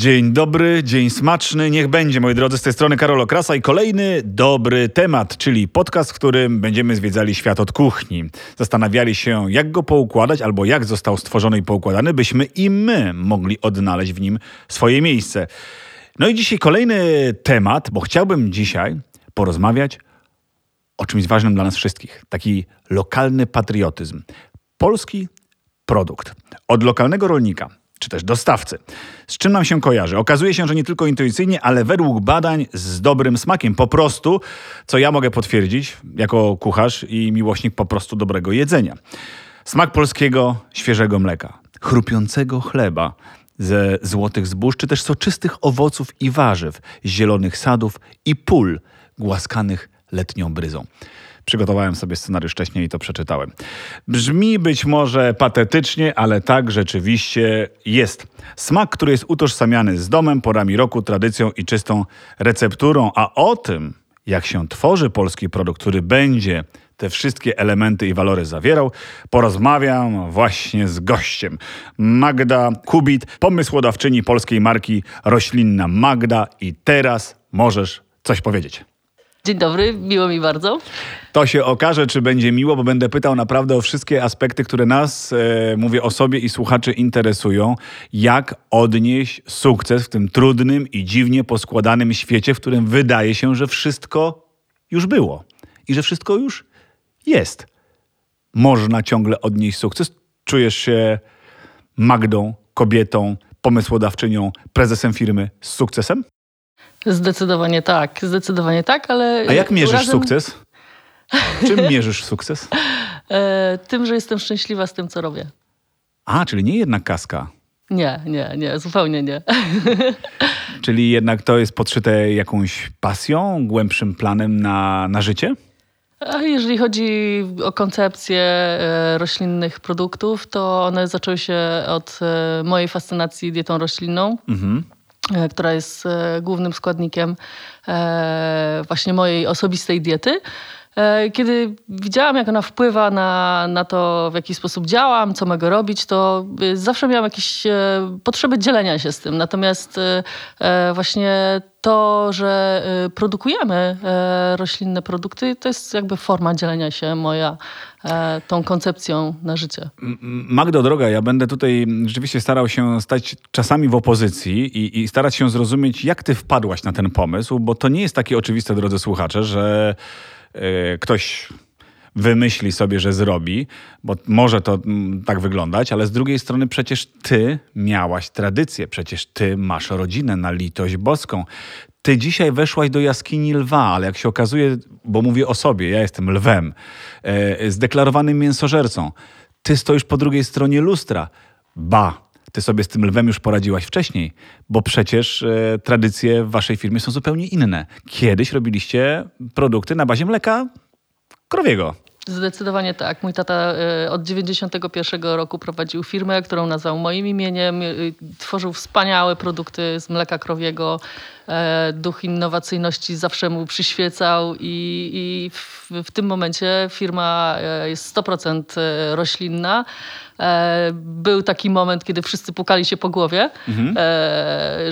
Dzień dobry, dzień smaczny, niech będzie, moi drodzy, z tej strony Karol Okrasa i kolejny dobry temat, czyli podcast, w którym będziemy zwiedzali świat od kuchni. Zastanawiali się, jak go poukładać albo jak został stworzony i poukładany, byśmy i my mogli odnaleźć w nim swoje miejsce. No i dzisiaj kolejny temat, bo chciałbym dzisiaj porozmawiać o czymś ważnym dla nas wszystkich. Taki lokalny patriotyzm. Polski produkt. Od lokalnego rolnika czy też dostawcy. Z czym nam się kojarzy? Okazuje się, że nie tylko intuicyjnie, ale według badań z dobrym smakiem. Po prostu, co ja mogę potwierdzić jako kucharz i miłośnik po prostu dobrego jedzenia. Smak polskiego, świeżego mleka, chrupiącego chleba, ze złotych zbóż, czy też soczystych owoców i warzyw, zielonych sadów i pól głaskanych letnią bryzą. Przygotowałem sobie scenariusz wcześniej i to przeczytałem. Brzmi być może patetycznie, ale tak rzeczywiście jest. Smak, który jest utożsamiany z domem, porami roku, tradycją i czystą recepturą, a o tym, jak się tworzy polski produkt, który będzie te wszystkie elementy i walory zawierał, porozmawiam właśnie z gościem. Magda Kubit, pomysłodawczyni polskiej marki roślinna Magda i teraz możesz coś powiedzieć. Dzień dobry, miło mi bardzo. To się okaże, czy będzie miło, bo będę pytał naprawdę o wszystkie aspekty, które nas, e, mówię o sobie i słuchaczy interesują. Jak odnieść sukces w tym trudnym i dziwnie poskładanym świecie, w którym wydaje się, że wszystko już było i że wszystko już jest. Można ciągle odnieść sukces. Czujesz się Magdą, kobietą, pomysłodawczynią, prezesem firmy z sukcesem? Zdecydowanie tak, zdecydowanie tak, ale. A jak mierzysz razem... sukces? Czym mierzysz sukces? E, tym, że jestem szczęśliwa z tym, co robię. A, czyli nie jednak kaska. Nie, nie, nie, zupełnie nie. Czyli jednak to jest podszyte jakąś pasją, głębszym planem na, na życie? A jeżeli chodzi o koncepcję e, roślinnych produktów, to one zaczęły się od e, mojej fascynacji dietą roślinną. Mhm która jest e, głównym składnikiem e, właśnie mojej osobistej diety. Kiedy widziałam, jak ona wpływa na, na to, w jaki sposób działam, co mogę robić, to zawsze miałam jakieś potrzeby dzielenia się z tym. Natomiast właśnie to, że produkujemy roślinne produkty, to jest jakby forma dzielenia się moja E, tą koncepcją na życie. Magdo, droga, ja będę tutaj rzeczywiście starał się stać czasami w opozycji i, i, starać się zrozumieć, jak ty wpadłaś na ten pomysł, bo to nie jest takie oczywiste, drodzy słuchacze, że e, ktoś wymyśli sobie, że zrobi, bo może to tak wyglądać, ale z drugiej strony przecież ty miałaś tradycję, przecież ty masz rodzinę na litość boską. Ty dzisiaj weszłaś do jaskini lwa, ale jak się okazuje, bo mówię o sobie, ja jestem lwem, e, zdeklarowanym mięsożercą. Ty stoisz po drugiej stronie lustra. Ba, ty sobie z tym lwem już poradziłaś wcześniej, bo przecież e, tradycje w waszej firmie są zupełnie inne. Kiedyś robiliście produkty na bazie mleka krowiego. Zdecydowanie tak. Mój tata e, od 91 roku prowadził firmę, którą nazwał moim imieniem. E, tworzył wspaniałe produkty z mleka krowiego. E, duch innowacyjności zawsze mu przyświecał i, i w, w, tym momencie firma jest 100% roślinna. Był taki moment, kiedy wszyscy pukali się po głowie, mhm.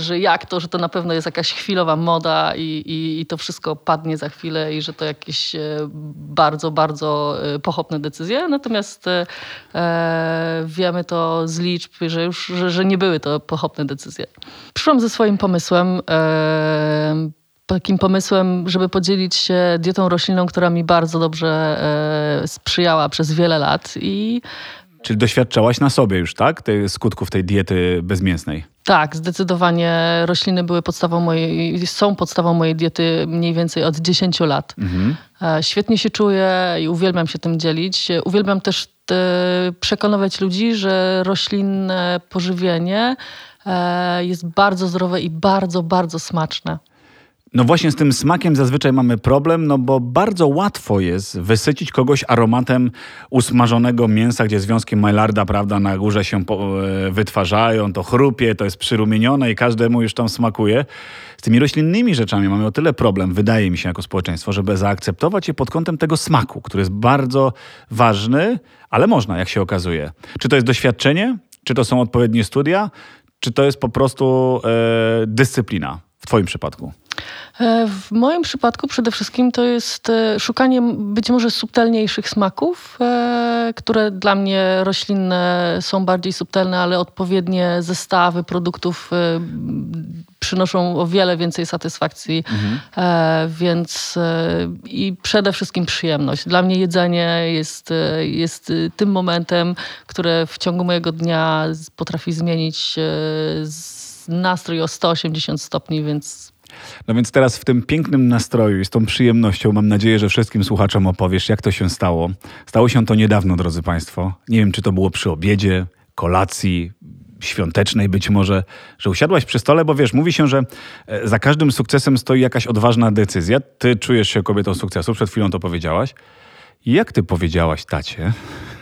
że jak to, że to na pewno jest jakaś chwilowa moda i, i, i to wszystko padnie za chwilę i że to jakieś bardzo, bardzo Y, pochopne decyzje, natomiast e, wiemy to z liczb, że już że, że nie były to pochopne decyzje. Przyszłam ze swoim pomysłem e, takim pomysłem, żeby podzielić się dietą roślinną, która mi bardzo dobrze e, sprzyjała przez wiele lat i Czyli doświadczałaś na sobie już, tak? Te skutków tej diety bezmięsnej. Tak, zdecydowanie rośliny były podstawą mojej, są podstawą mojej diety mniej więcej od 10 lat. Mhm. E, świetnie się czuję i uwielbiam się tym dzielić. Uwielbiam też przekonywać ludzi, że roślinne pożywienie e, jest bardzo zdrowe i bardzo, bardzo smaczne. No właśnie z tym smakiem zazwyczaj mamy problem, no bo bardzo łatwo jest wysycić kogoś aromatem usmażonego mięsa, gdzie związki Maillarda, prawda, na górze się e, wytwarzają, to chrupie, to jest przyrumienione i każdemu już tam smakuje. Z tymi roślinnymi rzeczami mamy o tyle problem, wydaje mi się, jako społeczeństwo, żeby zaakceptować je pod kątem tego smaku, który jest bardzo ważny, ale można, jak się okazuje. Czy to jest doświadczenie? Czy to są odpowiednie studia? czy to jest po prostu e, dyscyplina twoim przypadku? E, w moim przypadku przede wszystkim to jest e, szukanie być może subtelniejszych smaków, e, które dla mnie roślinne są bardziej subtelne, ale odpowiednie zestawy produktów przynoszą o wiele więcej satysfakcji, mhm. więc i przede wszystkim przyjemność. Dla mnie jedzenie jest, jest tym momentem, które w ciągu mojego dnia potrafi zmienić nastrój o 180 stopni, więc no więc teraz w tym pięknym nastroju i z tą przyjemnością mam nadzieję, że wszystkim słuchaczom opowiesz, jak to się stało. Stało się to niedawno, drodzy Państwo. Nie wiem, czy to było przy obiedzie, kolacji, świątecznej być może, że usiadłaś przy stole, bo wiesz, mówi się, że e, za każdym sukcesem stoi jakaś odważna decyzja. Ty czujesz się kobietą sukcesu, przed chwilą to powiedziałaś. Jak ty powiedziałaś tacie,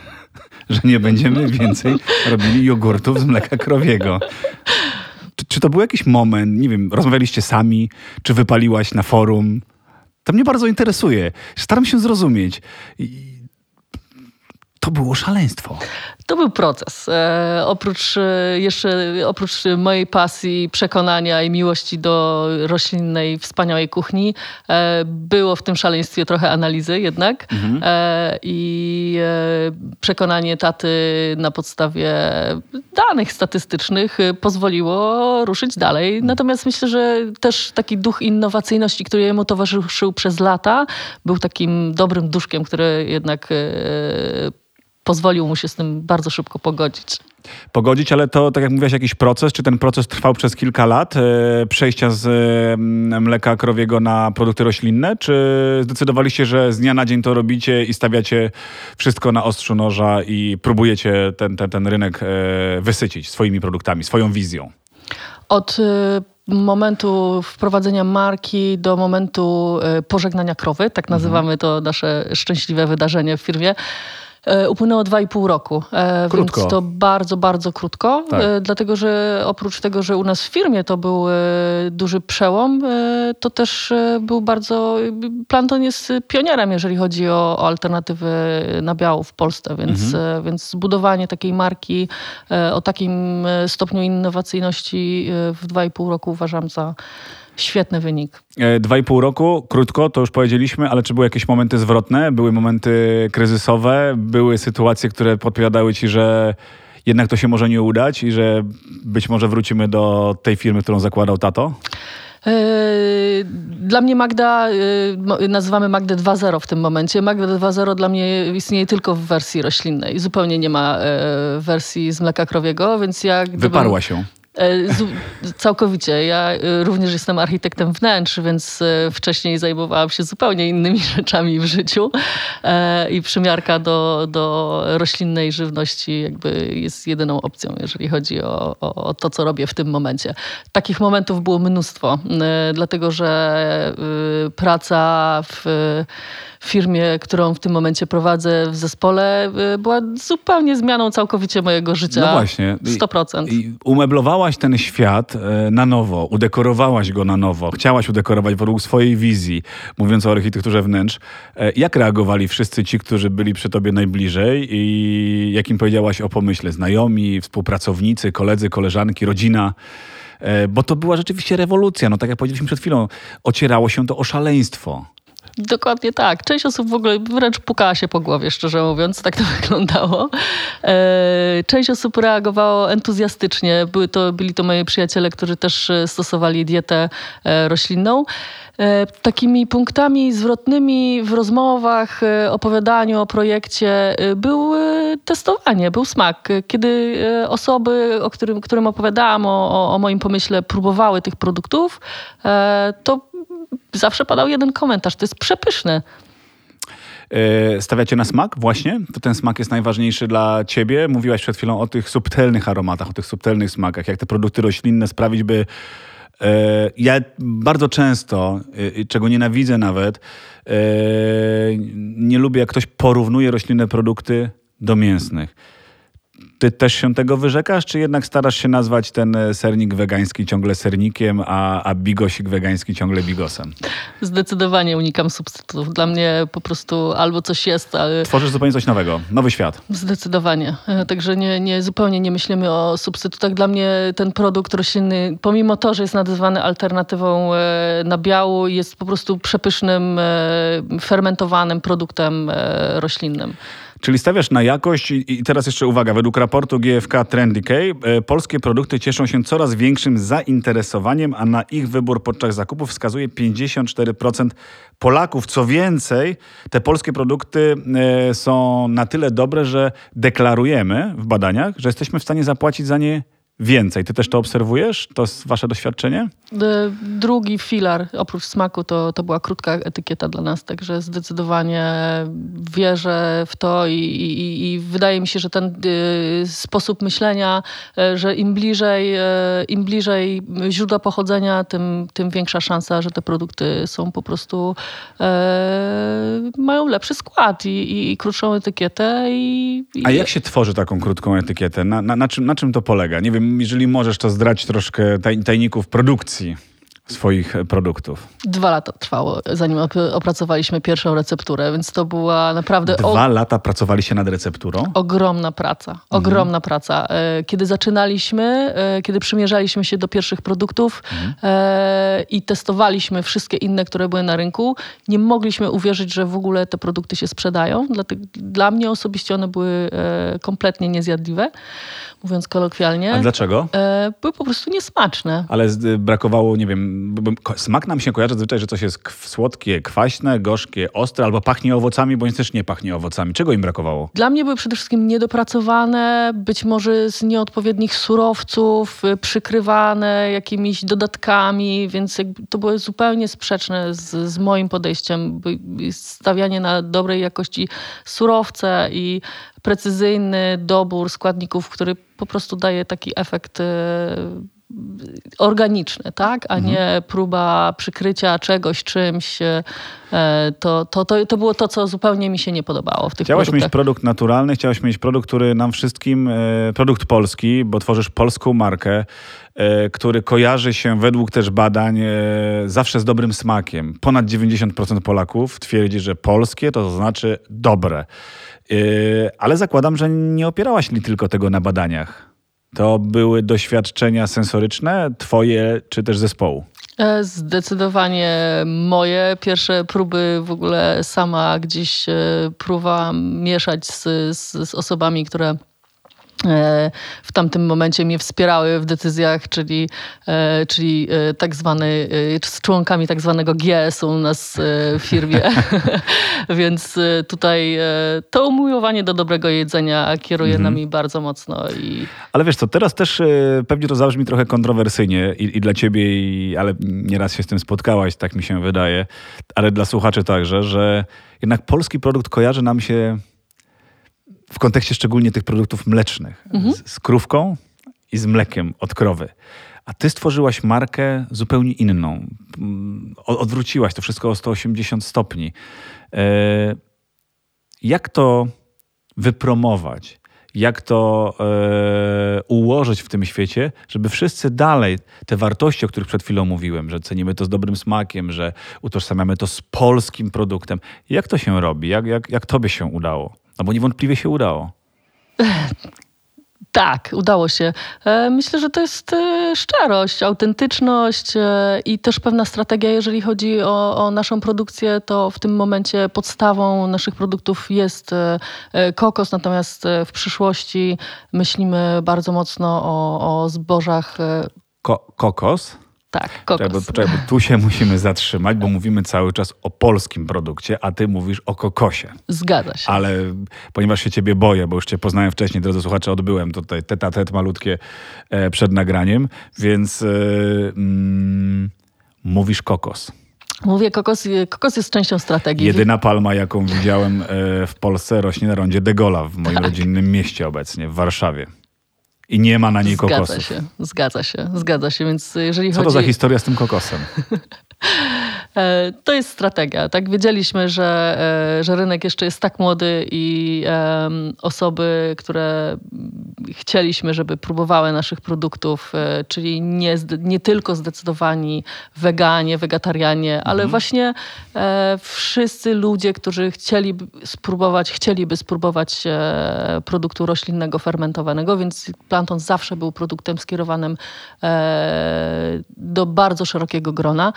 że nie będziemy więcej robili jogurtów z mleka krowiego? Czy, czy to był jakiś moment, nie wiem, rozmawialiście sami, czy wypaliłaś na forum? To mnie bardzo interesuje. Staram się zrozumieć. I to było szaleństwo. To był proces. E, oprócz e, jeszcze oprócz mojej pasji, przekonania i miłości do roślinnej, wspaniałej kuchni, e, było w tym szaleństwie trochę analizy jednak mhm. e, i e, przekonanie taty na podstawie danych statystycznych pozwoliło ruszyć dalej. Natomiast myślę, że też taki duch innowacyjności, który jemu towarzyszył przez lata, był takim dobrym duszkiem, który jednak e, pozwolił mu się z tym bardzo szybko pogodzić. Pogodzić, ale to, tak jak mówiłaś, jakiś proces, czy ten proces trwał przez kilka lat e, przejścia z e, mleka krowiego na produkty roślinne, czy zdecydowaliście, że z dnia na dzień to robicie i stawiacie wszystko na ostrzu noża i próbujecie ten, ten, ten rynek e, wysycić swoimi produktami, swoją wizją? Od momentu wprowadzenia marki do momentu pożegnania krowy, tak mhm. nazywamy to nasze szczęśliwe wydarzenie w firmie, E, upłynęło 2,5 roku. E, krótko. Więc to bardzo, bardzo krótko. Tak. E, dlatego, że oprócz tego, że u nas w firmie to był duży przełom, to też był bardzo... Planton jest pionierem, jeżeli chodzi o, o alternatywy nabiału w Polsce, więc, mhm. więc zbudowanie takiej marki o takim stopniu innowacyjności w 2,5 roku uważam za Świetny wynik. E, dwa i pół roku, krótko, to już powiedzieliśmy, ale czy były jakieś momenty zwrotne? Były momenty kryzysowe? Były sytuacje, które podpowiadały ci, że jednak to się może nie udać i że być może wrócimy do tej firmy, którą zakładał tato? E, dla mnie Magda, e, nazywamy Magdę 2.0 w tym momencie. Magda 2.0 dla mnie istnieje tylko w wersji roślinnej. Zupełnie nie ma wersji z mleka krowiego, więc ja... Gdybym... Wyparła się. E, całkowicie. Ja e, również jestem architektem wnętrz, więc e, wcześniej zajmowałam się zupełnie innymi rzeczami w życiu i przymiarka do, do roślinnej żywności jakby jest jedyną opcją, jeżeli chodzi o, o, o to, co robię w tym momencie. Takich momentów było mnóstwo, dlatego że praca w firmie, którą w tym momencie prowadzę w zespole, była zupełnie zmianą całkowicie mojego życia. No właśnie. 100%. I umeblowałaś ten świat e, na nowo, udekorowałaś go na nowo, chciałaś udekorować według swojej wizji, mówiąc o architekturze wnętrz. E, jak reagowali wszyscy ci, którzy byli przy tobie najbliżej i jakim powiedziałaś o pomyśle? Znajomi, współpracownicy, koledzy, koleżanki, rodzina? E, bo to była rzeczywiście rewolucja. No tak jak powiedzieliśmy przed chwilą, ocierało się to o szaleństwo. Dokładnie tak. Część osób w ogóle wręcz pukała się po głowie, szczerze mówiąc, tak to wyglądało. E, część osób reagowało entuzjastycznie. Były to, byli to moi przyjaciele, którzy też e, stosowali dietę e, roślinną. Takimi punktami zwrotnymi w rozmowach, opowiadaniu o projekcie był testowanie, był smak. Kiedy osoby, o którym, którym opowiadałam o, o moim pomyśle, próbowały tych produktów, to zawsze padał jeden komentarz. To jest przepyszne. E, stawiacie na smak właśnie? To ten smak jest najważniejszy dla ciebie. Mówiłaś przed chwilą o tych subtelnych aromatach, o tych subtelnych smakach. Jak te produkty roślinne sprawić, by e, ja bardzo często, e, czego nienawidzę nawet, nie lubię jak ktoś porównuje roślinne produkty do mięsnych. Ty też się tego wyrzekasz, czy jednak starasz się nazwać ten e, sernik wegański ciągle sernikiem, a, a bigosik wegański ciągle bigosem? Zdecydowanie unikam substytutów. Dla mnie po prostu albo coś jest, ale Tworzysz zupełnie coś nowego, nowy świat. Zdecydowanie. E, Także nie, nie, zupełnie nie myślimy o substytutach. Dla mnie ten produkt roślinny, pomimo to, że jest nazywany alternatywą e, nabiału, jest po prostu przepysznym, fermentowanym produktem roślinnym. Czyli stawiasz na jakość i, teraz jeszcze uwaga, według raportu GfK Trendy e, polskie produkty cieszą się coraz większym zainteresowaniem, a na ich wybór podczas zakupów wskazuje 54% Polaków. Co więcej, te polskie produkty e, są na tyle dobre, że deklarujemy w badaniach, że jesteśmy w stanie zapłacić za nie więcej. Ty też to obserwujesz? To jest wasze doświadczenie? Drugi filar, oprócz smaku, to, to była krótka etykieta dla nas, także zdecydowanie wierzę w to i, i, i wydaje mi się, że ten y, sposób myślenia, e, że im bliżej, e, im bliżej źródła pochodzenia, tym, tym większa szansa, że te produkty są po prostu e, mają lepszy skład i, i, krótszą etykietę. A jak się tworzy taką krótką etykietę? Na, na, na, czym, na czym to polega? Nie wiem, jeżeli możesz to zdrać troszkę taj, tajników produkcji swoich produktów. Dwa lata trwało, zanim op- opracowaliśmy pierwszą recepturę, więc to była naprawdę Dwa lata pracowaliście nad recepturą? ogromna praca. Ogromna praca. E, Kiedy zaczynaliśmy, e, kiedy przymierzaliśmy się do pierwszych produktów e, i testowaliśmy wszystkie inne, które były na rynku, nie mogliśmy uwierzyć, że w ogóle te produkty się sprzedają. Dlatego, dla mnie osobiście one były kompletnie niezjadliwe, mówiąc kolokwialnie. A dlaczego? E, Były po prostu niesmaczne. Ale y, brakowało, nie wiem, smak nam się kojarzy zazwyczaj, że coś jest słodkie, kwaśne, gorzkie, ostre, albo pachnie owocami, bądź też nie pachnie owocami. Czego im brakowało? Dla mnie były przede wszystkim niedopracowane, być może z nieodpowiednich surowców, y, przykrywane jakimiś dodatkami, więc to było zupełnie sprzeczne z, z moim podejściem. Stawianie na dobrej jakości surowce i precyzyjny dobór składników, który po prostu daje taki efekt y, organiczny, tak? a nie próba przykrycia czegoś czymś. e, To, to, to, to było to, co zupełnie mi się nie podobało w tych Chciałaś produktach. mieć produkt naturalny, chciałaś mieć produkt, który nam wszystkim, e, produkt polski, bo tworzysz polską markę, e, który kojarzy się według też badań e, zawsze z dobrym smakiem. Ponad 90% Polaków twierdzi, że polskie to znaczy dobre. E, Ale zakładam, że nie opierałaś tylko tego na badaniach. To były doświadczenia sensoryczne, twoje czy też zespołu. E, Zdecydowanie moje pierwsze próby w ogóle sama gdzieś e, próbowałam mieszać z, z, z osobami, które w tamtym momencie mnie wspierały w decyzjach, czyli, e, czyli e, tak zwany, e, z członkami tak zwanego GS-u u nas e, w firmie. Więc e, tutaj e, to umiłowanie do dobrego jedzenia kieruje nami bardzo mocno i Ale wiesz co, teraz też e, pewnie to zabrzmi trochę kontrowersyjnie i, i dla ciebie, i, ale nieraz się z tym spotkałaś, tak mi się wydaje, ale dla słuchaczy także, że jednak polski produkt kojarzy nam się w kontekście szczególnie tych produktów mlecznych z, z krówką i z mlekiem od krowy. A ty stworzyłaś markę zupełnie inną. Mm, Odwróciłaś to wszystko o 180 stopni. E, jak to wypromować? Jak to e, ułożyć w tym świecie, żeby wszyscy dalej te wartości, o których przed chwilą mówiłem, że cenimy to z dobrym smakiem, że utożsamiamy to z polskim produktem. Jak to się robi? Jak, jak, jak tobie się udało? No bo niewątpliwie się udało. Tak, udało się. E, Myślę, że to jest e, szczerość, autentyczność e, i też pewna strategia, jeżeli chodzi o, o naszą produkcję, to w tym momencie podstawą naszych produktów jest kokos, natomiast w przyszłości myślimy bardzo mocno o, o zbożach. Ko- kokos. Tak, kokos. poczekaj, bo tu się musimy zatrzymać, bo mówimy cały czas o polskim produkcie, a ty mówisz o kokosie. Zgadza się. Ale ponieważ się ciebie boję, bo już cię poznałem wcześniej, drodzy słuchacze, odbyłem tutaj tet a tet malutkie e, przed nagraniem, więc e, mm, mówisz kokos. Mówię, kokos, kokos jest częścią strategii. Jedyna palma, jaką widziałem e, w Polsce, rośnie na rondzie De Gola w moim rodzinnym mieście obecnie, w Warszawie. I nie ma na niej Zgadza kokosów. się, zgadza się, zgadza się. Więc jeżeli Co to chodzi... za historia z tym kokosem? E, to jest strategia. Tak wiedzieliśmy, że, e, że rynek jeszcze jest tak młody i osoby, które chcieliśmy, żeby próbowały naszych produktów, e, czyli nie, nie tylko zdecydowani weganie, wegetarianie, ale mhm. właśnie wszyscy ludzie, którzy chcieli spróbować, chcieliby spróbować produktu roślinnego fermentowanego, więc planton zawsze był produktem skierowanym do bardzo szerokiego grona.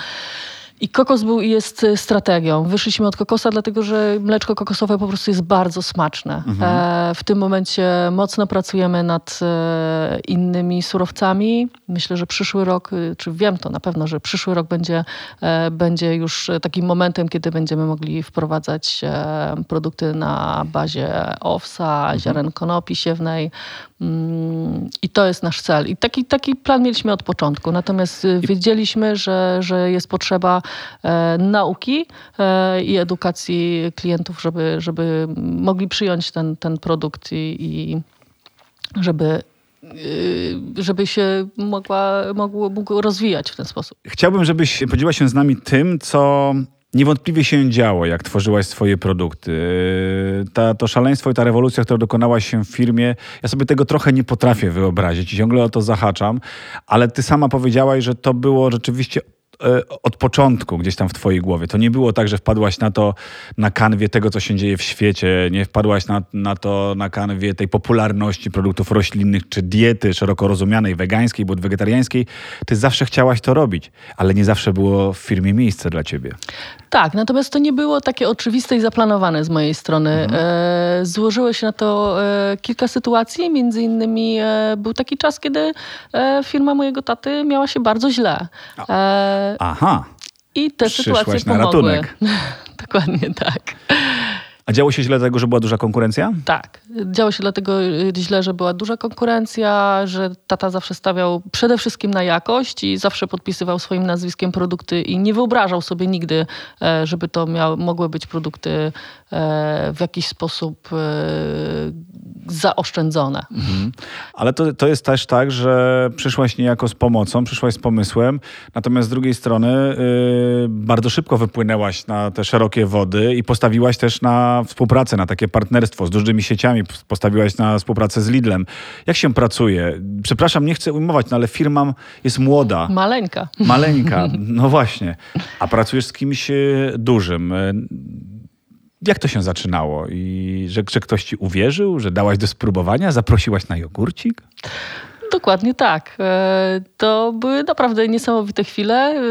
I kokos był i jest y, strategią. Wyszliśmy od kokosa, dlatego że mleczko kokosowe po prostu jest bardzo smaczne. Mhm. E, w tym momencie mocno pracujemy nad e, innymi surowcami. Myślę, że przyszły rok, y, czy wiem to na pewno, że przyszły rok będzie, e, będzie już takim momentem, kiedy będziemy mogli wprowadzać e, produkty na bazie owsa, mhm. ziaren konopi siewnej. Mm, I to jest nasz cel. I taki, taki plan mieliśmy od początku. Natomiast y, wiedzieliśmy, że, że jest potrzeba e, nauki e, i edukacji klientów, żeby, żeby mogli przyjąć ten, ten produkt i, i żeby y, żeby się mogła, mogło, mógł rozwijać w ten sposób. Chciałbym, żebyś podzieliła się z nami tym, co niewątpliwie się działo, jak tworzyłaś swoje produkty. Ta, to szaleństwo i ta rewolucja, która dokonała się w firmie, ja sobie tego trochę nie potrafię wyobrazić i ciągle o to zahaczam, ale ty sama powiedziałaś, że to było rzeczywiście E, od początku gdzieś tam w twojej głowie. To nie było tak, że wpadłaś na to na kanwie tego, co się dzieje w świecie, nie wpadłaś na, na to na kanwie tej popularności produktów roślinnych, czy diety szeroko rozumianej, wegańskiej bądź wegetariańskiej. Ty zawsze chciałaś to robić, ale nie zawsze było w firmie miejsce dla ciebie. Tak, natomiast to nie było takie oczywiste i zaplanowane z mojej strony. Mhm. E, złożyło się na to e, kilka sytuacji, między innymi e, był taki czas, kiedy e, firma mojego taty miała się bardzo źle. E, Aha. I te Przyszłaś sytuacje na pomogły. ratunek. Dokładnie tak. A działo się źle dlatego, że była duża konkurencja? Tak. Działo się dlatego y, źle, że była duża konkurencja, że tata zawsze stawiał przede wszystkim na jakość i zawsze podpisywał swoim nazwiskiem produkty i nie wyobrażał sobie nigdy, e, żeby to mogły być produkty w jakiś sposób e, zaoszczędzone. Mhm. Ale to, to jest też tak, że przyszłaś niejako z pomocą, przyszłaś z pomysłem, natomiast z drugiej strony yy, bardzo szybko wypłynęłaś na te szerokie wody i postawiłaś też na współpracę, na takie partnerstwo z dużymi sieciami, postawiłaś na współpracę z Lidlem. Jak się pracuje? Przepraszam, nie chcę ujmować, no ale firma jest młoda. Maleńka. Maleńka, no właśnie. A pracujesz z kimś y, dużym. Jak to się zaczynało? I że, że ktoś ci uwierzył, że dałaś do spróbowania, zaprosiłaś na jogurcik? Dokładnie tak. E, to były naprawdę niesamowite chwile. E,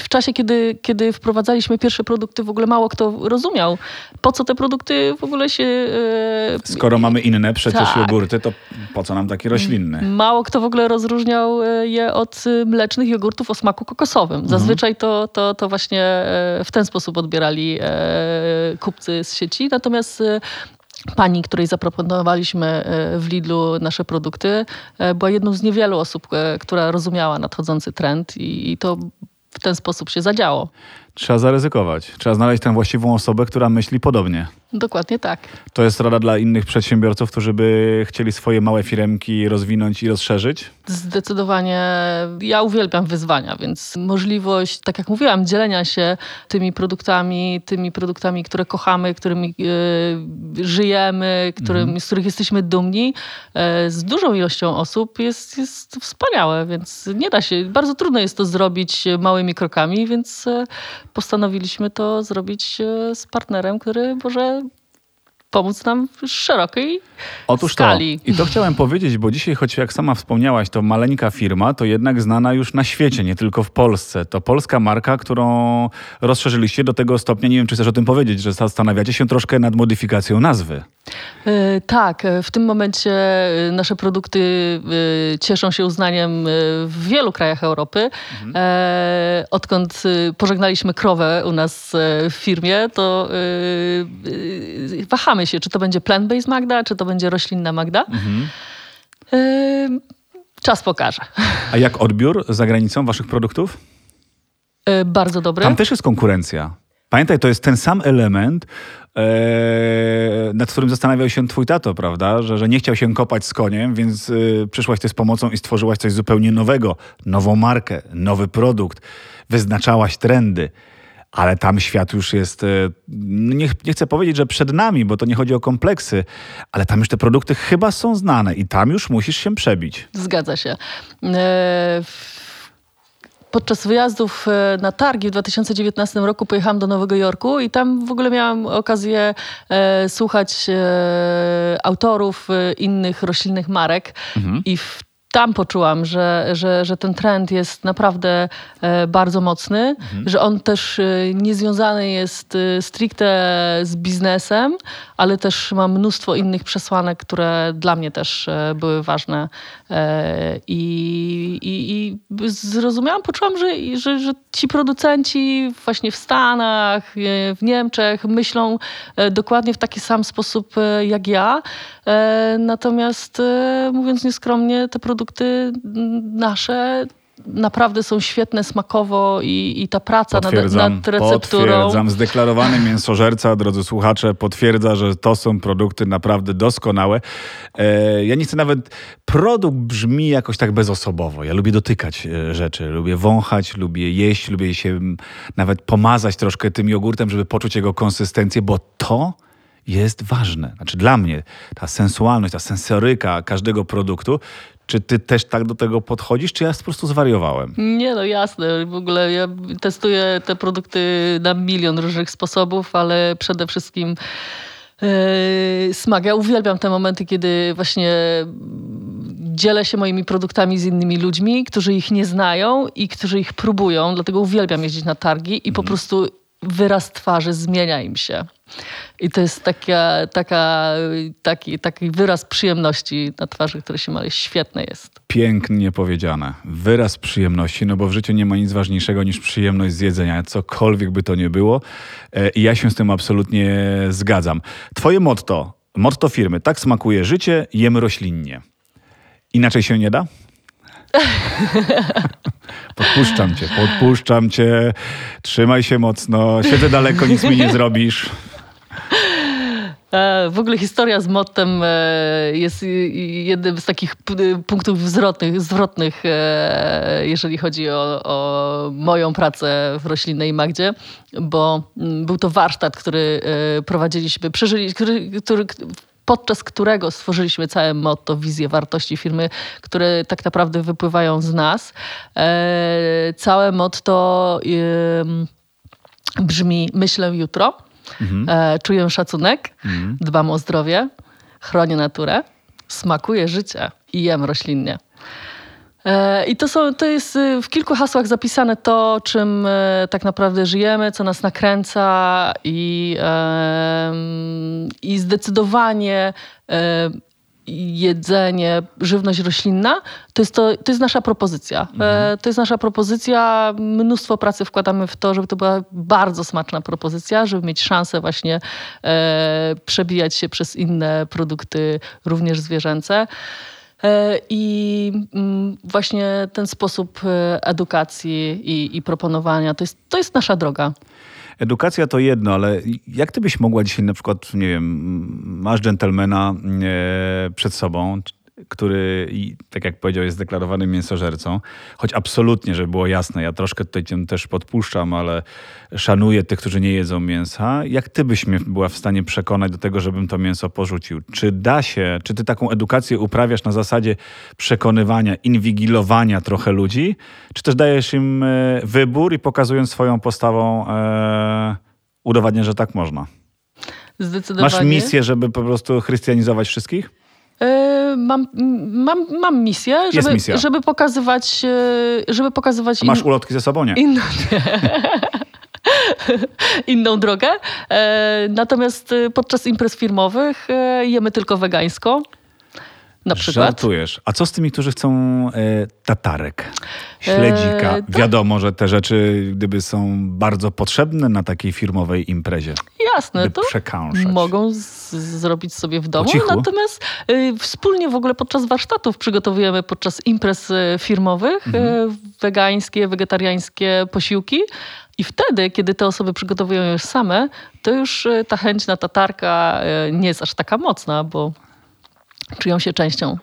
w czasie, kiedy, kiedy wprowadzaliśmy pierwsze produkty, w ogóle mało kto rozumiał, po co te produkty w ogóle się. E, Skoro mamy inne przecież tak. jogurty, to po co nam takie roślinne? Mało kto w ogóle rozróżniał je od mlecznych jogurtów o smaku kokosowym. Mhm. Zazwyczaj to, to, to właśnie w ten sposób odbierali kupcy z sieci. Natomiast pani, której zaproponowaliśmy e, w Lidlu nasze produkty, e, była jedną z niewielu osób, e, która rozumiała nadchodzący trend i to w ten sposób się zadziało. Trzeba zaryzykować. Trzeba znaleźć tę właściwą osobę, która myśli podobnie. Dokładnie tak. To jest rada dla innych przedsiębiorców, którzy by chcieli swoje małe firemki rozwinąć i rozszerzyć? Zdecydowanie. Ja uwielbiam wyzwania, więc możliwość, tak jak mówiłam, dzielenia się tymi produktami, tymi produktami, które kochamy, którymi yy, żyjemy, którym, mhm. z których jesteśmy dumni, yy, z dużą ilością osób jest, jest wspaniałe, więc nie da się. Bardzo trudno jest to zrobić małymi krokami, więc yy, postanowiliśmy to zrobić z partnerem, który może pomóc nam w szerokiej Otóż skali. To. I to chciałem powiedzieć, bo dzisiaj, choć jak sama wspomniałaś, to maleńka firma, to jednak znana już na świecie, nie tylko w Polsce. To polska marka, którą rozszerzyliście do tego stopnia, nie wiem, czy chcesz o tym powiedzieć, że zastanawiacie się troszkę nad modyfikacją nazwy. E, tak, e, w tym momencie e, nasze produkty cieszą się uznaniem w wielu krajach Europy. Mhm. Odkąd pożegnaliśmy krowę u nas w firmie, to wahamy się, czy to będzie plant-based Magda, czy to będzie roślinna Magda. Mhm. Czas pokaże. A jak odbiór za granicą waszych produktów? Bardzo dobry. Tam też jest konkurencja. Pamiętaj, to jest ten sam element, e, nad którym zastanawiał się twój tato, prawda? Że, że nie chciał się kopać z koniem, więc e, przyszłaś ty z pomocą i stworzyłaś coś zupełnie nowego. Nową markę, nowy produkt. Wyznaczałaś trendy. Ale tam świat już jest, e, no nie, nie chcę powiedzieć, że przed nami, bo to nie chodzi o kompleksy, ale tam już te produkty chyba są znane i tam już musisz się przebić. Zgadza się. E, podczas wyjazdów e, na targi w 2019 roku pojechałam do Nowego Jorku i tam w ogóle miałam okazję słuchać autorów innych roślinnych marek Mhm. i w tam poczułam, że, że, że ten trend jest naprawdę e, bardzo mocny, Mhm. że on też e, nie związany jest e, stricte z biznesem, ale też ma mnóstwo innych przesłanek, które dla mnie też były ważne. E, I, i, i zrozumiałam, poczułam, że, że, że ci producenci właśnie w Stanach, e, w Niemczech myślą e, dokładnie w taki sam sposób jak ja. Natomiast mówiąc nieskromnie, te produkty nasze naprawdę są świetne smakowo i, i ta praca nad, nad recepturą. potwierdzam. Zdeklarowany mięsożerca, drodzy słuchacze, potwierdza, że to są produkty naprawdę doskonałe. E, ja nie chcę nawet... Produkt brzmi jakoś tak bezosobowo. Ja lubię dotykać e, rzeczy, lubię wąchać, lubię jeść, lubię się nawet pomazać troszkę tym jogurtem, żeby poczuć jego konsystencję, bo to jest ważne. Znaczy dla mnie ta sensualność, ta sensoryka każdego produktu. Czy ty też tak do tego podchodzisz, czy ja po prostu zwariowałem? Nie, no jasne. W ogóle ja testuję te produkty na milion różnych sposobów, ale przede wszystkim yy, smak. Ja uwielbiam te momenty, kiedy właśnie dzielę się moimi produktami z innymi ludźmi, którzy ich nie znają i którzy ich próbują. Dlatego uwielbiam jeździć na targi i po prostu wyraz twarzy zmienia im się. I to jest taka, taka, taki, taki wyraz przyjemności na twarzy, który się ma. Świetne jest. Pięknie powiedziane. Wyraz przyjemności, no bo w życiu nie ma nic ważniejszego niż przyjemność z jedzenia, cokolwiek by to nie było. E, I ja się z tym absolutnie zgadzam. Twoje motto, motto firmy, tak smakuje życie, jemy roślinnie. Inaczej się nie da? Podpuszczam cię, podpuszczam cię. Trzymaj się mocno. Siedzę daleko, nic mi nie zrobisz. E, W ogóle historia z mottem e, jest jednym z takich p- punktów zwrotnych, zwrotnych e, jeżeli chodzi o, o moją pracę w roślinnej Magdzie, bo mm, był to warsztat, który e, prowadziliśmy, przeżyli, który, który, podczas którego stworzyliśmy całe motto, wizję wartości firmy, które tak naprawdę wypływają z nas. E, Całe motto em, brzmi myślę jutro, e, czuję szacunek, dbam o zdrowie, chronię naturę, smakuję życie i jem roślinnie. E, I to, są, to jest y, w kilku hasłach zapisane to, czym e, tak naprawdę żyjemy, co nas nakręca i, i zdecydowanie e, jedzenie, żywność roślinna, to jest, to, to jest nasza propozycja. E, to jest nasza propozycja. Mnóstwo pracy wkładamy w to, żeby to była bardzo smaczna propozycja, żeby mieć szansę właśnie e, przebijać się przez inne produkty, również zwierzęce. E, I mm, właśnie ten sposób e, edukacji i, i proponowania to jest, to jest nasza droga. Edukacja to jedno, ale jak ty byś mogła dzisiaj na przykład, nie wiem, masz dżentelmena e, przed sobą, który, tak jak powiedział, jest deklarowanym mięsożercą, choć absolutnie, żeby było jasne, ja troszkę tutaj cię też podpuszczam, ale szanuję tych, którzy nie jedzą mięsa. Jak ty byś mnie była w stanie przekonać do tego, żebym to mięso porzucił? Czy da się, czy ty taką edukację uprawiasz na zasadzie przekonywania, inwigilowania trochę ludzi, czy też dajesz im e, wybór i pokazując swoją postawą e, udowadniasz, że tak można? Zdecydowanie. Masz misję, żeby po prostu chrystianizować wszystkich? E, Mam, mam, mam misję, żeby, misja. żeby pokazywać, e, żeby pokazywać masz in- ulotki ze sobą? Nie. inną, inną drogę. E, Natomiast e, podczas imprez firmowych jemy tylko wegańsko. Na przykład. Żartujesz. A co z tymi, którzy chcą e, tatarek, śledzika? E. Wiadomo, że te rzeczy gdyby są bardzo potrzebne na takiej firmowej imprezie. Jasne, to przekąszać. mogą zrobić sobie w domu. Natomiast y, wspólnie w ogóle podczas warsztatów przygotowujemy podczas imprez y, firmowych Mhm. y, wegańskie, wegetariańskie posiłki. I wtedy, kiedy te osoby przygotowują je same, to już ta chęć na tatarka nie jest aż taka mocna, bo czują się częścią.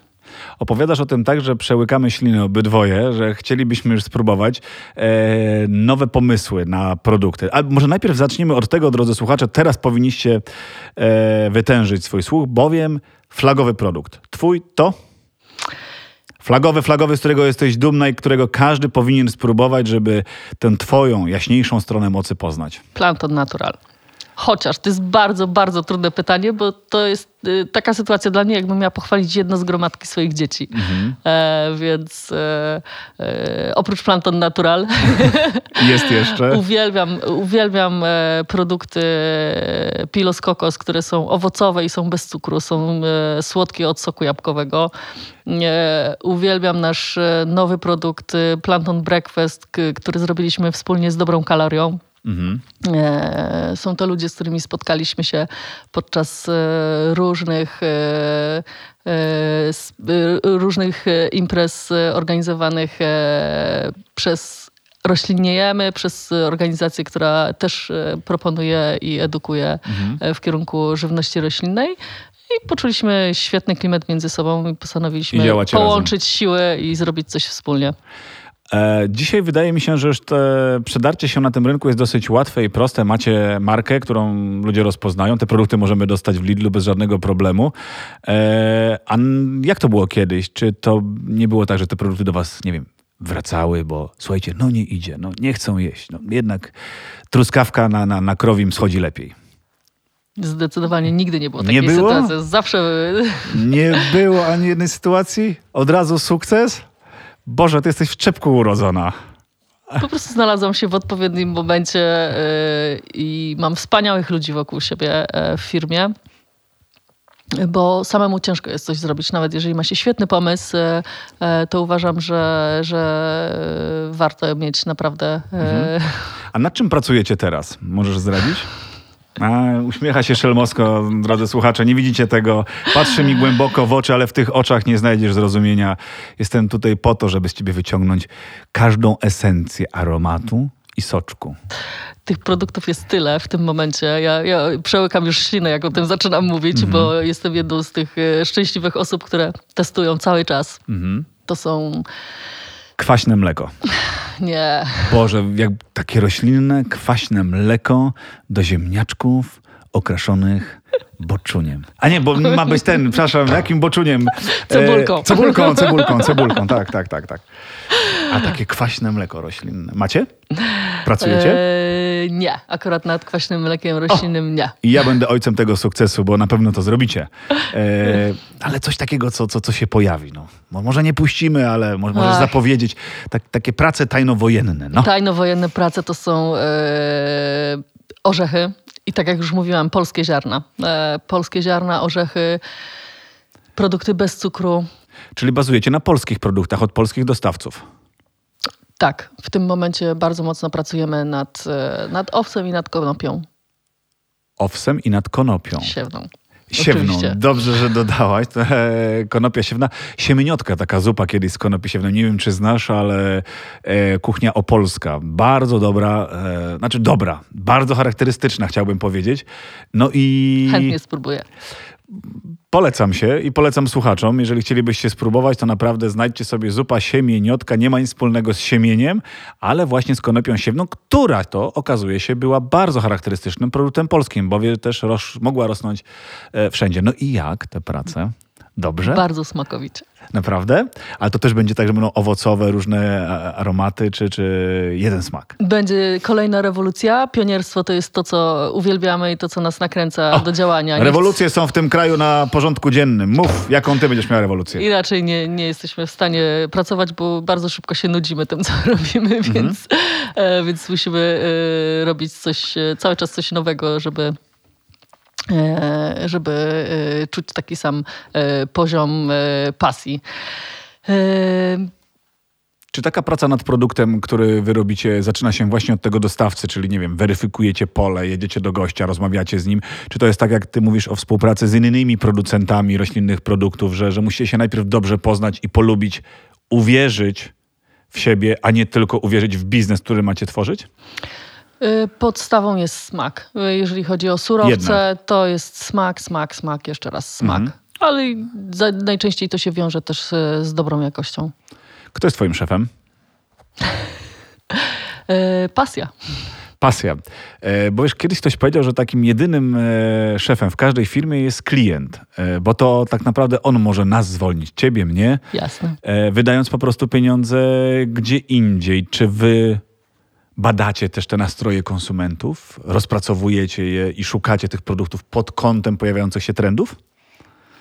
Opowiadasz o tym tak, że przełykamy ślinę obydwoje, że chcielibyśmy już spróbować e, nowe pomysły na produkty. A może najpierw zaczniemy od tego, drodzy słuchacze, teraz powinniście e, wytężyć swój słuch, bowiem flagowy produkt. Twój to? Flagowy, flagowy, z którego jesteś dumna i którego każdy powinien spróbować, żeby tę twoją jaśniejszą stronę mocy poznać. Planton Natural. Chociaż to jest bardzo, bardzo trudne pytanie, bo to jest y, taka sytuacja dla mnie, jakbym miała pochwalić jedno z gromadki swoich dzieci. E, więc e, e, oprócz Planton Natural Jest jeszcze. uwielbiam, uwielbiam e, produkty Pilos Kokos, które są owocowe i są bez cukru, są e, słodkie od soku jabłkowego. E, uwielbiam nasz e, nowy produkt e, Planton Breakfast, który zrobiliśmy wspólnie z Dobrą Kalorią. Mhm. E, Są to ludzie, z którymi spotkaliśmy się podczas e, różnych, e, różnych imprez organizowanych przez Roślinniejemy, przez organizację, która też proponuje i edukuje e, w kierunku żywności roślinnej. I poczuliśmy świetny klimat między sobą i I postanowiliśmy działacie połączyć siły i zrobić coś wspólnie. E, Dzisiaj wydaje mi się, że już przedarcie się na tym rynku jest dosyć łatwe i proste. Macie markę, którą ludzie rozpoznają. Te produkty możemy dostać w Lidlu bez żadnego problemu. E, A jak to było kiedyś? Czy to nie było tak, że te produkty do was, nie wiem, wracały, bo słuchajcie, no nie idzie, no nie chcą jeść. No, jednak truskawka na, na, na krowim schodzi lepiej. Zdecydowanie nigdy nie było Nie takiej było? sytuacji. Zawsze Nie było ani jednej sytuacji? Od razu sukces? Boże, ty jesteś w czepku urodzona. Po prostu znalazłam się w odpowiednim momencie yy, i mam wspaniałych ludzi wokół siebie e, w firmie. Bo samemu ciężko jest coś zrobić, nawet jeżeli ma się świetny pomysł, e, to uważam, że, że warto mieć naprawdę. e, A nad czym pracujecie teraz? Możesz zdradzić? A, uśmiecha się szelmosko, drodzy słuchacze, nie widzicie tego. Patrzy mi głęboko w oczy, ale w tych oczach nie znajdziesz zrozumienia. Jestem tutaj po to, żeby z ciebie wyciągnąć każdą esencję aromatu i soczku. Tych produktów jest tyle w tym momencie. Ja, ja przełykam już ślinę, jak o tym zaczynam mówić, bo jestem jedną z tych e, szczęśliwych osób, które testują cały czas. To są. Kwaśne mleko. Nie. Boże, jak takie roślinne, kwaśne mleko do ziemniaczków okraszonych boczuniem. A nie, bo ma być ten, przepraszam, jakim boczuniem? Cebulką. E, cebulką, cebulką, cebulką, tak, tak, tak, tak. A takie kwaśne mleko roślinne. Macie? Pracujecie? E, nie, akurat nad kwaśnym mlekiem roślinnym nie. I ja będę ojcem tego sukcesu, bo na pewno to zrobicie. E, ale coś takiego, co, co, co się pojawi. No. Mo- Może nie puścimy, ale mo- możesz Ach. zapowiedzieć. Tak, takie prace tajnowojenne. No. Tajnowojenne prace to są e, orzechy i tak jak już mówiłam, polskie ziarna. E, polskie ziarna, orzechy, produkty bez cukru. Czyli bazujecie na polskich produktach od polskich dostawców. Tak, w tym momencie bardzo mocno pracujemy nad, e, nad owcem i nad konopią Owsem i nad konopią. siewną. Siewną. Oczywiście. Dobrze, że dodałaś. E, konopia siewna. Siemieniotka, taka zupa kiedyś z konopi siewnej. Nie wiem, czy znasz, ale e, kuchnia opolska. Bardzo dobra, e, znaczy dobra, bardzo charakterystyczna, chciałbym powiedzieć. No i Chętnie spróbuję. Polecam się i polecam słuchaczom. Jeżeli chcielibyście spróbować, to naprawdę znajdźcie sobie zupa siemieniotka. Nie ma nic wspólnego z siemieniem, ale właśnie z konopią siewną, która to okazuje się była bardzo charakterystycznym produktem polskim, bowiem też rosz, mogła rosnąć e, wszędzie. No i jak te prace? Dobrze? Bardzo smakowicie. Naprawdę? Ale to też będzie tak, że będą owocowe, różne a- aromaty, czy, czy jeden smak? Będzie kolejna rewolucja. Pionierstwo to jest to, co uwielbiamy i to, co nas nakręca O, do działania. Rewolucje są w tym kraju na porządku dziennym. Mów, jaką ty będziesz miała rewolucję. Inaczej nie, nie jesteśmy w stanie pracować, bo bardzo szybko się nudzimy tym, co robimy, Mhm. więc, e, więc musimy e, robić coś, e, cały czas coś nowego, żeby, e, żeby e, czuć taki sam e, poziom e, pasji. E, Czy taka praca nad produktem, który wy robicie, zaczyna się właśnie od tego dostawcy, czyli nie wiem, weryfikujecie pole, jedziecie do gościa, rozmawiacie z nim? Czy to jest tak, jak ty mówisz o współpracy z innymi producentami roślinnych produktów, że, że musicie się najpierw dobrze poznać i polubić, uwierzyć w siebie, a nie tylko uwierzyć w biznes, który macie tworzyć? E, Podstawą jest smak. E, Jeżeli chodzi o surowce, Jednak. to jest smak, smak, smak, jeszcze raz smak. Mhm. Ale najczęściej to się wiąże też z, z dobrą jakością. Kto jest twoim szefem? Pasja. Pasja. Bo wiesz, kiedyś ktoś powiedział, że takim jedynym szefem w każdej firmie jest klient, bo to tak naprawdę on może nas zwolnić, ciebie, mnie, Jasne. wydając po prostu pieniądze gdzie indziej. Czy wy badacie też te nastroje konsumentów, rozpracowujecie je i szukacie tych produktów pod kątem pojawiających się trendów?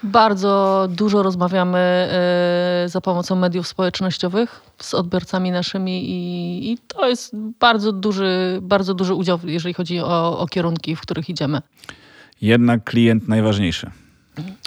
Bardzo dużo rozmawiamy e, za pomocą mediów społecznościowych z odbiorcami naszymi i, i to jest bardzo duży, bardzo duży udział, jeżeli chodzi o, o kierunki, w których idziemy. Jednak klient najważniejszy.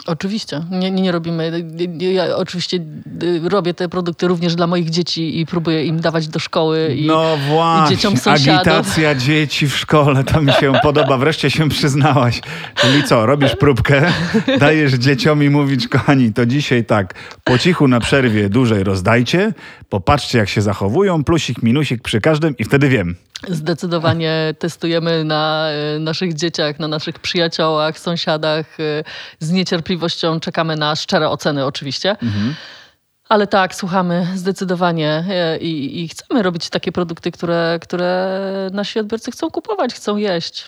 Oczywiście. Nie, nie, nie robimy. Ja oczywiście y, robię te produkty również dla moich dzieci i próbuję im dawać do szkoły i, no i właśnie, dzieciom sąsiadów. agitacja dzieci w szkole, to mi się podoba. Wreszcie się przyznałaś. Czyli co, robisz próbkę, dajesz dzieciom i mówisz, kochani, to dzisiaj tak, po cichu na przerwie dłużej rozdajcie, popatrzcie jak się zachowują, plusik, minusik przy każdym i wtedy wiem. Zdecydowanie testujemy na y, naszych dzieciach, na naszych przyjaciołach, sąsiadach. y, Z niecierpliwością czekamy na szczere oceny oczywiście. Ale tak, słuchamy zdecydowanie y, i, i chcemy robić takie produkty, które, które nasi odbiorcy chcą kupować, chcą jeść.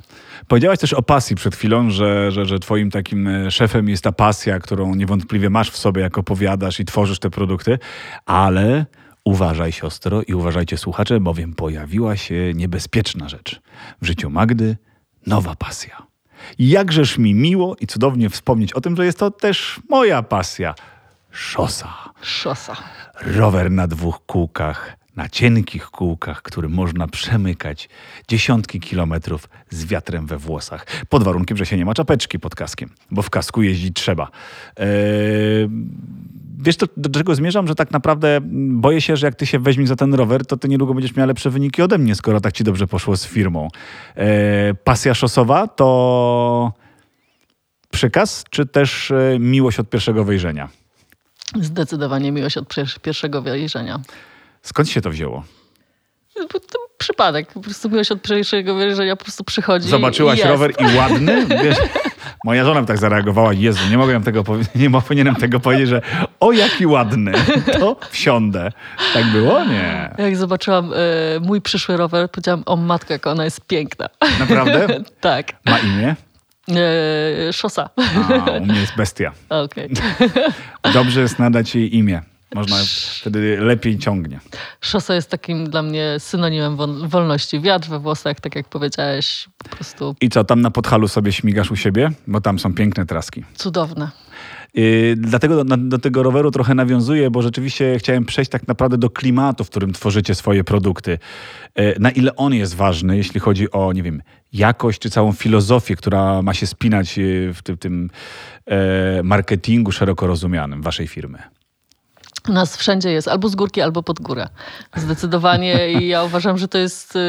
Powiedziałaś też o pasji przed chwilą, że, że, że twoim takim e, szefem jest ta pasja, którą niewątpliwie masz w sobie, jak opowiadasz i tworzysz te produkty, ale uważaj siostro i uważajcie słuchacze, bowiem pojawiła się niebezpieczna rzecz. W życiu Magdy nowa pasja. Jakżeż mi miło i cudownie wspomnieć o tym, że jest to też moja pasja. Szosa. Szosa. Rower na dwóch kółkach, na cienkich kółkach, który można przemykać dziesiątki kilometrów z wiatrem we włosach. Pod warunkiem, że się nie ma czapeczki pod kaskiem, bo w kasku jeździć trzeba. Eee, wiesz, to, do czego zmierzam? Że tak naprawdę boję się, że jak ty się weźmiesz za ten rower, to ty niedługo będziesz miał lepsze wyniki ode mnie, skoro tak ci dobrze poszło z firmą. Eee, pasja szosowa to przykaz, czy też e, miłość od pierwszego wejrzenia? Zdecydowanie miłość od pier- pierwszego wejrzenia. Skąd się to wzięło? To przypadek. Po prostu miłość od pierwszego wejrzenia po prostu przychodzi. Zobaczyłaś i rower i ładny? Wiesz, moja żona tak zareagowała. Jezu, nie mogłem tego powie- nie powinienem tego powiedzieć, że o jaki ładny, to wsiądę. Tak było? Nie. Jak zobaczyłam e, mój przyszły rower, powiedziałam, o matko, jak ona jest piękna. Naprawdę? tak. Ma imię? E, szosa. A, u mnie jest bestia. Okej. Dobrze jest nadać jej imię. Można wtedy lepiej ciągnie. Szosa jest takim dla mnie synonimem wol- wolności. Wiatr we włosach, tak jak powiedziałeś, po prostu I co, tam na podhalu sobie śmigasz u siebie? Bo tam są piękne traski. cudowne. Yy, dlatego do, do tego roweru trochę nawiązuję, bo rzeczywiście chciałem przejść tak naprawdę do klimatu, w którym tworzycie swoje produkty. Yy, na ile on jest ważny, jeśli chodzi o, nie wiem, jakość czy całą filozofię, która ma się spinać yy, w tym, tym marketingu szeroko rozumianym waszej firmy. Nas wszędzie jest albo z górki, albo pod górę. Zdecydowanie i ja uważam, że to jest y,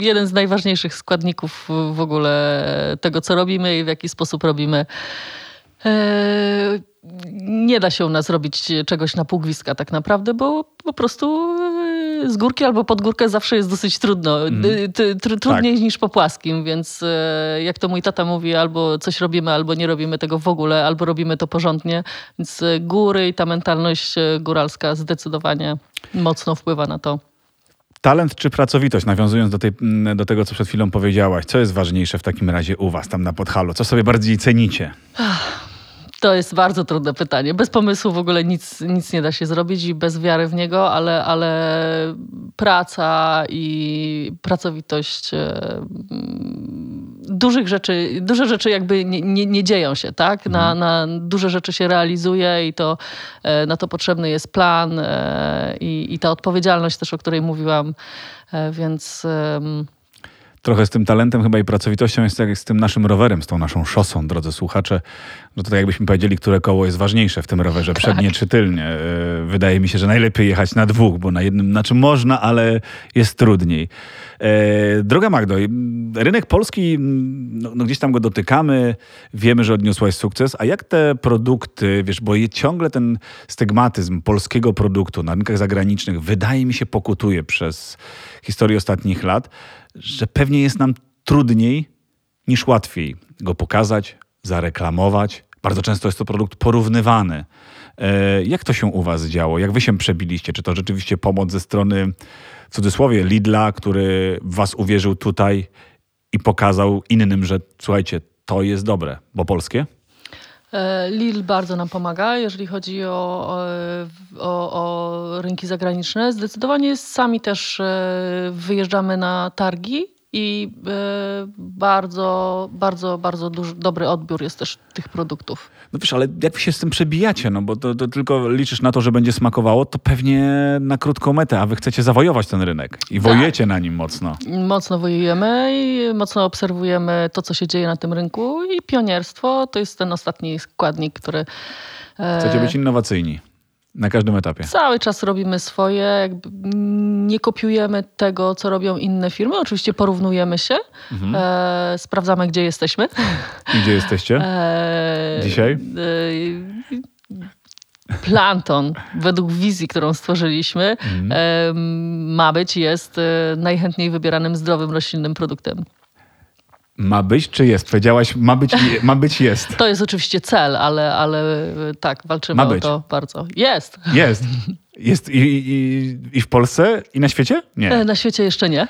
jeden z najważniejszych składników w ogóle tego, co robimy i w jaki sposób robimy. E, Nie da się u nas robić czegoś na półgwiska tak naprawdę, bo po prostu y, z górki albo pod górkę zawsze jest dosyć trudno. Tr- Trudniej niż po płaskim, więc e, jak to mój tata mówi, albo coś robimy, albo nie robimy tego w ogóle, albo robimy to porządnie. Więc e, góry i ta mentalność e, góralska zdecydowanie mocno wpływa na to. Talent czy pracowitość? Nawiązując do, tej, mm, do tego, co przed chwilą powiedziałaś, co jest ważniejsze w takim razie u was tam na podhalu? Co sobie bardziej cenicie? To jest bardzo trudne pytanie. Bez pomysłu w ogóle nic, nic nie da się zrobić i bez wiary w niego, ale, ale praca i pracowitość e, mm, dużych rzeczy, duże rzeczy jakby nie, nie, nie dzieją się, tak? Na, na duże rzeczy się realizuje i to e, na to potrzebny jest plan e, i, i ta odpowiedzialność też, o której mówiłam, więc em, Trochę z tym talentem chyba i pracowitością jest jak z tym naszym rowerem, z tą naszą szosą, drodzy słuchacze. No to tak jakbyśmy powiedzieli, które koło jest ważniejsze w tym rowerze, przednie czy tylnie. E, Wydaje mi się, że najlepiej jechać na dwóch, bo na jednym, znaczy można, ale jest trudniej. E, Droga Magdo, rynek polski, no, no gdzieś tam go dotykamy, wiemy, że odniosłaś sukces, a jak te produkty, wiesz, bo je- ciągle ten stygmatyzm polskiego produktu na rynkach zagranicznych wydaje mi się pokutuje przez historię ostatnich lat, że pewnie jest nam trudniej niż łatwiej go pokazać, zareklamować, Bardzo często jest to produkt porównywany. E, jak to się u was działo? Jak wy się przebiliście? Czy to rzeczywiście pomoc ze strony, w cudzysłowie, Lidla, który was uwierzył tutaj i pokazał innym, że słuchajcie, to jest dobre, bo polskie? E, Lidl bardzo nam pomaga, jeżeli chodzi o, o, o rynki zagraniczne. Zdecydowanie sami też e, wyjeżdżamy na targi i e, bardzo, bardzo, bardzo duży, dobry odbiór jest też tych produktów. No wiesz, ale jak się z tym przebijacie, no bo to, to tylko liczysz na to, że będzie smakowało, to pewnie na krótką metę, a wy chcecie zawojować ten rynek i Tak. wojujecie na nim mocno. Mocno wojujemy i mocno obserwujemy to, co się dzieje na tym rynku i pionierstwo to jest ten ostatni składnik, który e, Chcecie być innowacyjni na każdym etapie. Cały czas robimy swoje, jakby nie kopiujemy tego, co robią inne firmy. Oczywiście porównujemy się, Mhm. e, sprawdzamy, gdzie jesteśmy. I gdzie jesteście? E, Dzisiaj? E, Planton, według wizji, którą stworzyliśmy, Mhm. ma być, jest e, najchętniej wybieranym zdrowym roślinnym produktem. Ma być czy jest? Powiedziałaś ma być, ma być jest. To jest oczywiście cel, ale, ale e, tak, walczymy Ma o być. to bardzo. Jest. Jest. Jest i, i, i w Polsce i na świecie? E, Nie. Na świecie jeszcze nie.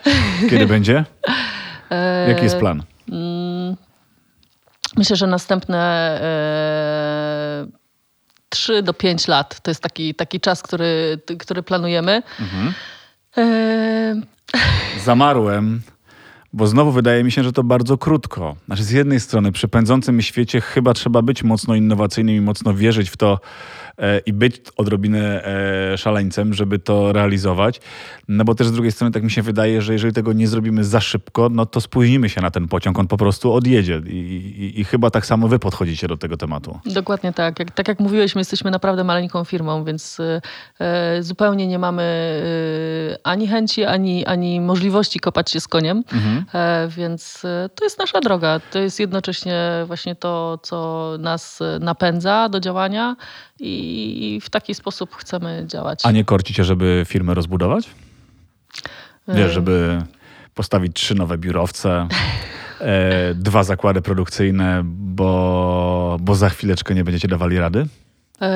Kiedy będzie? E, Jaki jest plan? Mm, Myślę, że następne e, 3 do 5 lat to jest taki, taki czas, który, który planujemy. Mhm. E, Zamarłem, bo znowu wydaje mi się, że to bardzo krótko. Znaczy z jednej strony przy pędzącym świecie chyba trzeba być mocno innowacyjnym i mocno wierzyć w to e, i być odrobinę e, szaleńcem, żeby to realizować. No bo też z drugiej strony tak mi się wydaje, że jeżeli tego nie zrobimy za szybko, no to spóźnimy się na ten pociąg, on po prostu odjedzie. I, i, i chyba tak samo wy podchodzicie do tego tematu. Dokładnie tak. Jak, tak jak mówiłeś, my jesteśmy naprawdę maleńką firmą, więc e, zupełnie nie mamy e, ani chęci, ani, ani możliwości kopać się z koniem. E, więc e, to jest nasza droga. To jest jednocześnie właśnie to, co nas e, napędza do działania i, w taki sposób chcemy działać. A nie korcicie, żeby firmę rozbudować? Wiesz, żeby postawić trzy nowe biurowce, dwa zakłady produkcyjne, bo, bo za chwileczkę nie będziecie dawali rady?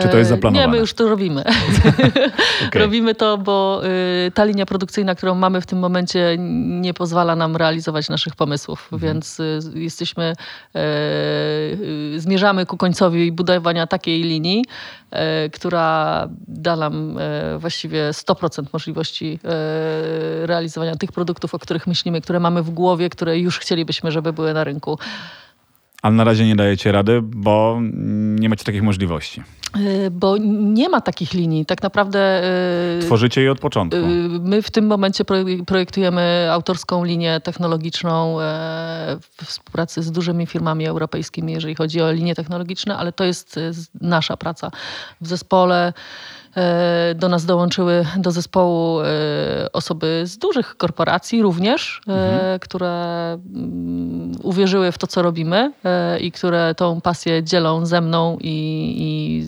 Czy to jest E, zaplanowane? Nie, my już to robimy. Okej. Robimy to, bo y, ta linia produkcyjna, którą mamy w tym momencie, nie pozwala nam realizować naszych pomysłów, Mhm. więc y, jesteśmy, e, y, zmierzamy ku końcowi budowania takiej linii, e, która da nam właściwie 100% możliwości realizowania tych produktów, o których myślimy, które mamy w głowie, które już chcielibyśmy, żeby były na rynku. Ale na razie nie dajecie rady, bo nie macie takich możliwości. E, Bo nie ma takich linii. Tak naprawdę e, Tworzycie je od początku. Y, My w tym momencie proje- projektujemy autorską linię technologiczną e, w współpracy z dużymi firmami europejskimi, jeżeli chodzi o linie technologiczne, ale to jest e, nasza praca w zespole. E, Do nas dołączyły do zespołu e, osoby z dużych korporacji również, e, które mm, uwierzyły w to, co robimy i które tą pasję dzielą ze mną i, i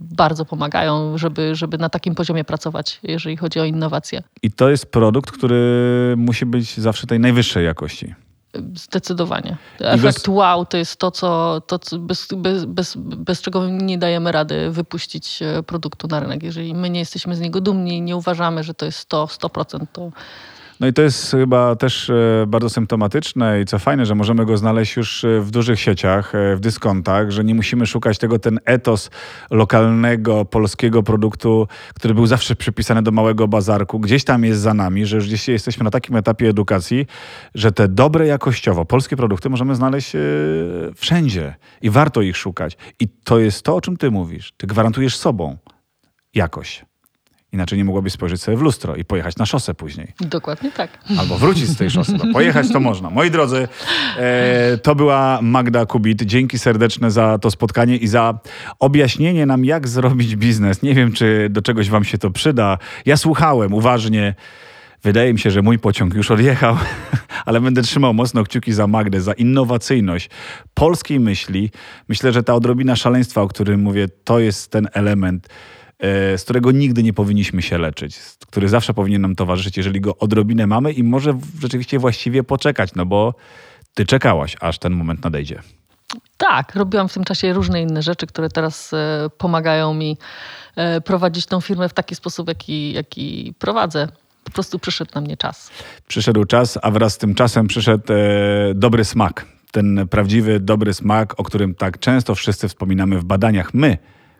bardzo pomagają, żeby, żeby na takim poziomie pracować, jeżeli chodzi o innowacje. I to jest produkt, który musi być zawsze tej najwyższej jakości. Zdecydowanie. bez- Efekt wow to jest to, co, to co bez, bez, bez, bez czego nie dajemy rady wypuścić e, produktu na rynek. Jeżeli my nie jesteśmy z niego dumni, nie uważamy, że to jest to 100%, to No i to jest chyba też e, bardzo symptomatyczne i co fajne, że możemy go znaleźć już e, w dużych sieciach, e, w dyskontach, że nie musimy szukać tego, ten etos lokalnego, polskiego produktu, który był zawsze przypisany do małego bazarku, gdzieś tam jest za nami, że już gdzieś jesteśmy na takim etapie edukacji, że te dobre jakościowo polskie produkty możemy znaleźć wszędzie i warto ich szukać. I to jest to, o czym ty mówisz. Ty gwarantujesz sobą jakość. Inaczej nie mogłabyś spojrzeć sobie w lustro i pojechać na szosę później. dokładnie tak. Albo wrócić z tej szosy. No, pojechać to można. Moi drodzy, e, to była Magda Kubit. Dzięki serdeczne za to spotkanie i za objaśnienie nam, jak zrobić biznes. Nie wiem, czy do czegoś wam się to przyda. Ja słuchałem uważnie. Wydaje mi się, że mój pociąg już odjechał, ale będę trzymał mocno kciuki za Magdę, za innowacyjność polskiej myśli. Myślę, że ta odrobina szaleństwa, o którym mówię, to jest ten element, z którego nigdy nie powinniśmy się leczyć, który zawsze powinien nam towarzyszyć, jeżeli go odrobinę mamy i może rzeczywiście właściwie poczekać, no bo ty czekałaś, aż ten moment nadejdzie. Tak, robiłam w tym czasie różne inne rzeczy, które teraz e, pomagają mi e, prowadzić tą firmę w taki sposób, jaki, jaki prowadzę. Po prostu przyszedł na mnie czas. Przyszedł czas, a wraz z tym czasem przyszedł e, dobry smak. Ten prawdziwy, dobry smak, o którym tak często wszyscy wspominamy w badaniach. My,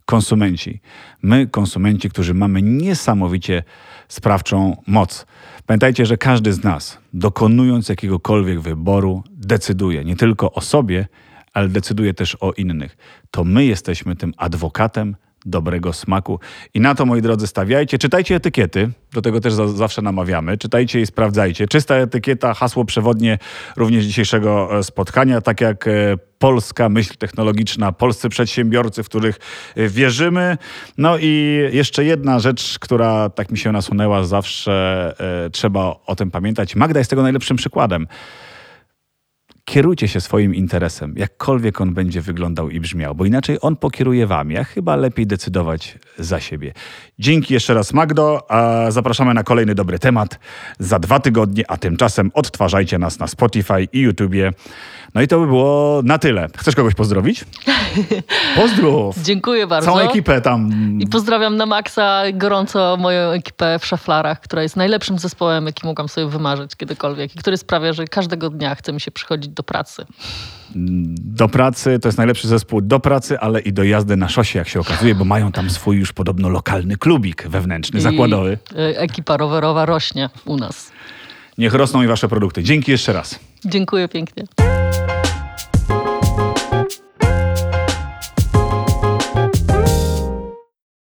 konsumenci. My, konsumenci, którzy mamy niesamowicie sprawczą moc. Pamiętajcie, że każdy z nas, dokonując jakiegokolwiek wyboru, decyduje nie tylko o sobie, ale decyduje też o innych. To my jesteśmy tym adwokatem dobrego smaku. I na to, moi drodzy, stawiajcie. Czytajcie etykiety, do tego też za zawsze namawiamy. Czytajcie i sprawdzajcie. Czysta etykieta, hasło przewodnie również dzisiejszego e, spotkania, tak jak e, polska myśl technologiczna, polscy przedsiębiorcy, w których e, wierzymy. No i jeszcze jedna rzecz, która tak mi się nasunęła, zawsze trzeba o tym pamiętać. Magda jest tego najlepszym przykładem kierujcie się swoim interesem, jakkolwiek on będzie wyglądał i brzmiał, bo inaczej on pokieruje wami, a chyba lepiej decydować za siebie. Dzięki jeszcze raz Magdo, a zapraszamy na kolejny dobry temat za dwa tygodnie, a tymczasem odtwarzajcie nas na Spotify i YouTubie. No i to by było na tyle. Chcesz kogoś pozdrowić? Pozdrów! Dziękuję bardzo. Całą ekipę tam. I pozdrawiam na maksa gorąco moją ekipę w Szaflarach, która jest najlepszym zespołem, jaki mogłam sobie wymarzyć kiedykolwiek i który sprawia, że każdego dnia chce mi się przychodzić do pracy. Do pracy, to jest najlepszy zespół do pracy, ale i do jazdy na szosie, jak się okazuje, bo mają tam swój już podobno lokalny klubik wewnętrzny, zakładowy. I y, ekipa rowerowa rośnie u nas. Niech rosną i wasze produkty. Dzięki jeszcze raz. Dziękuję pięknie. Bye.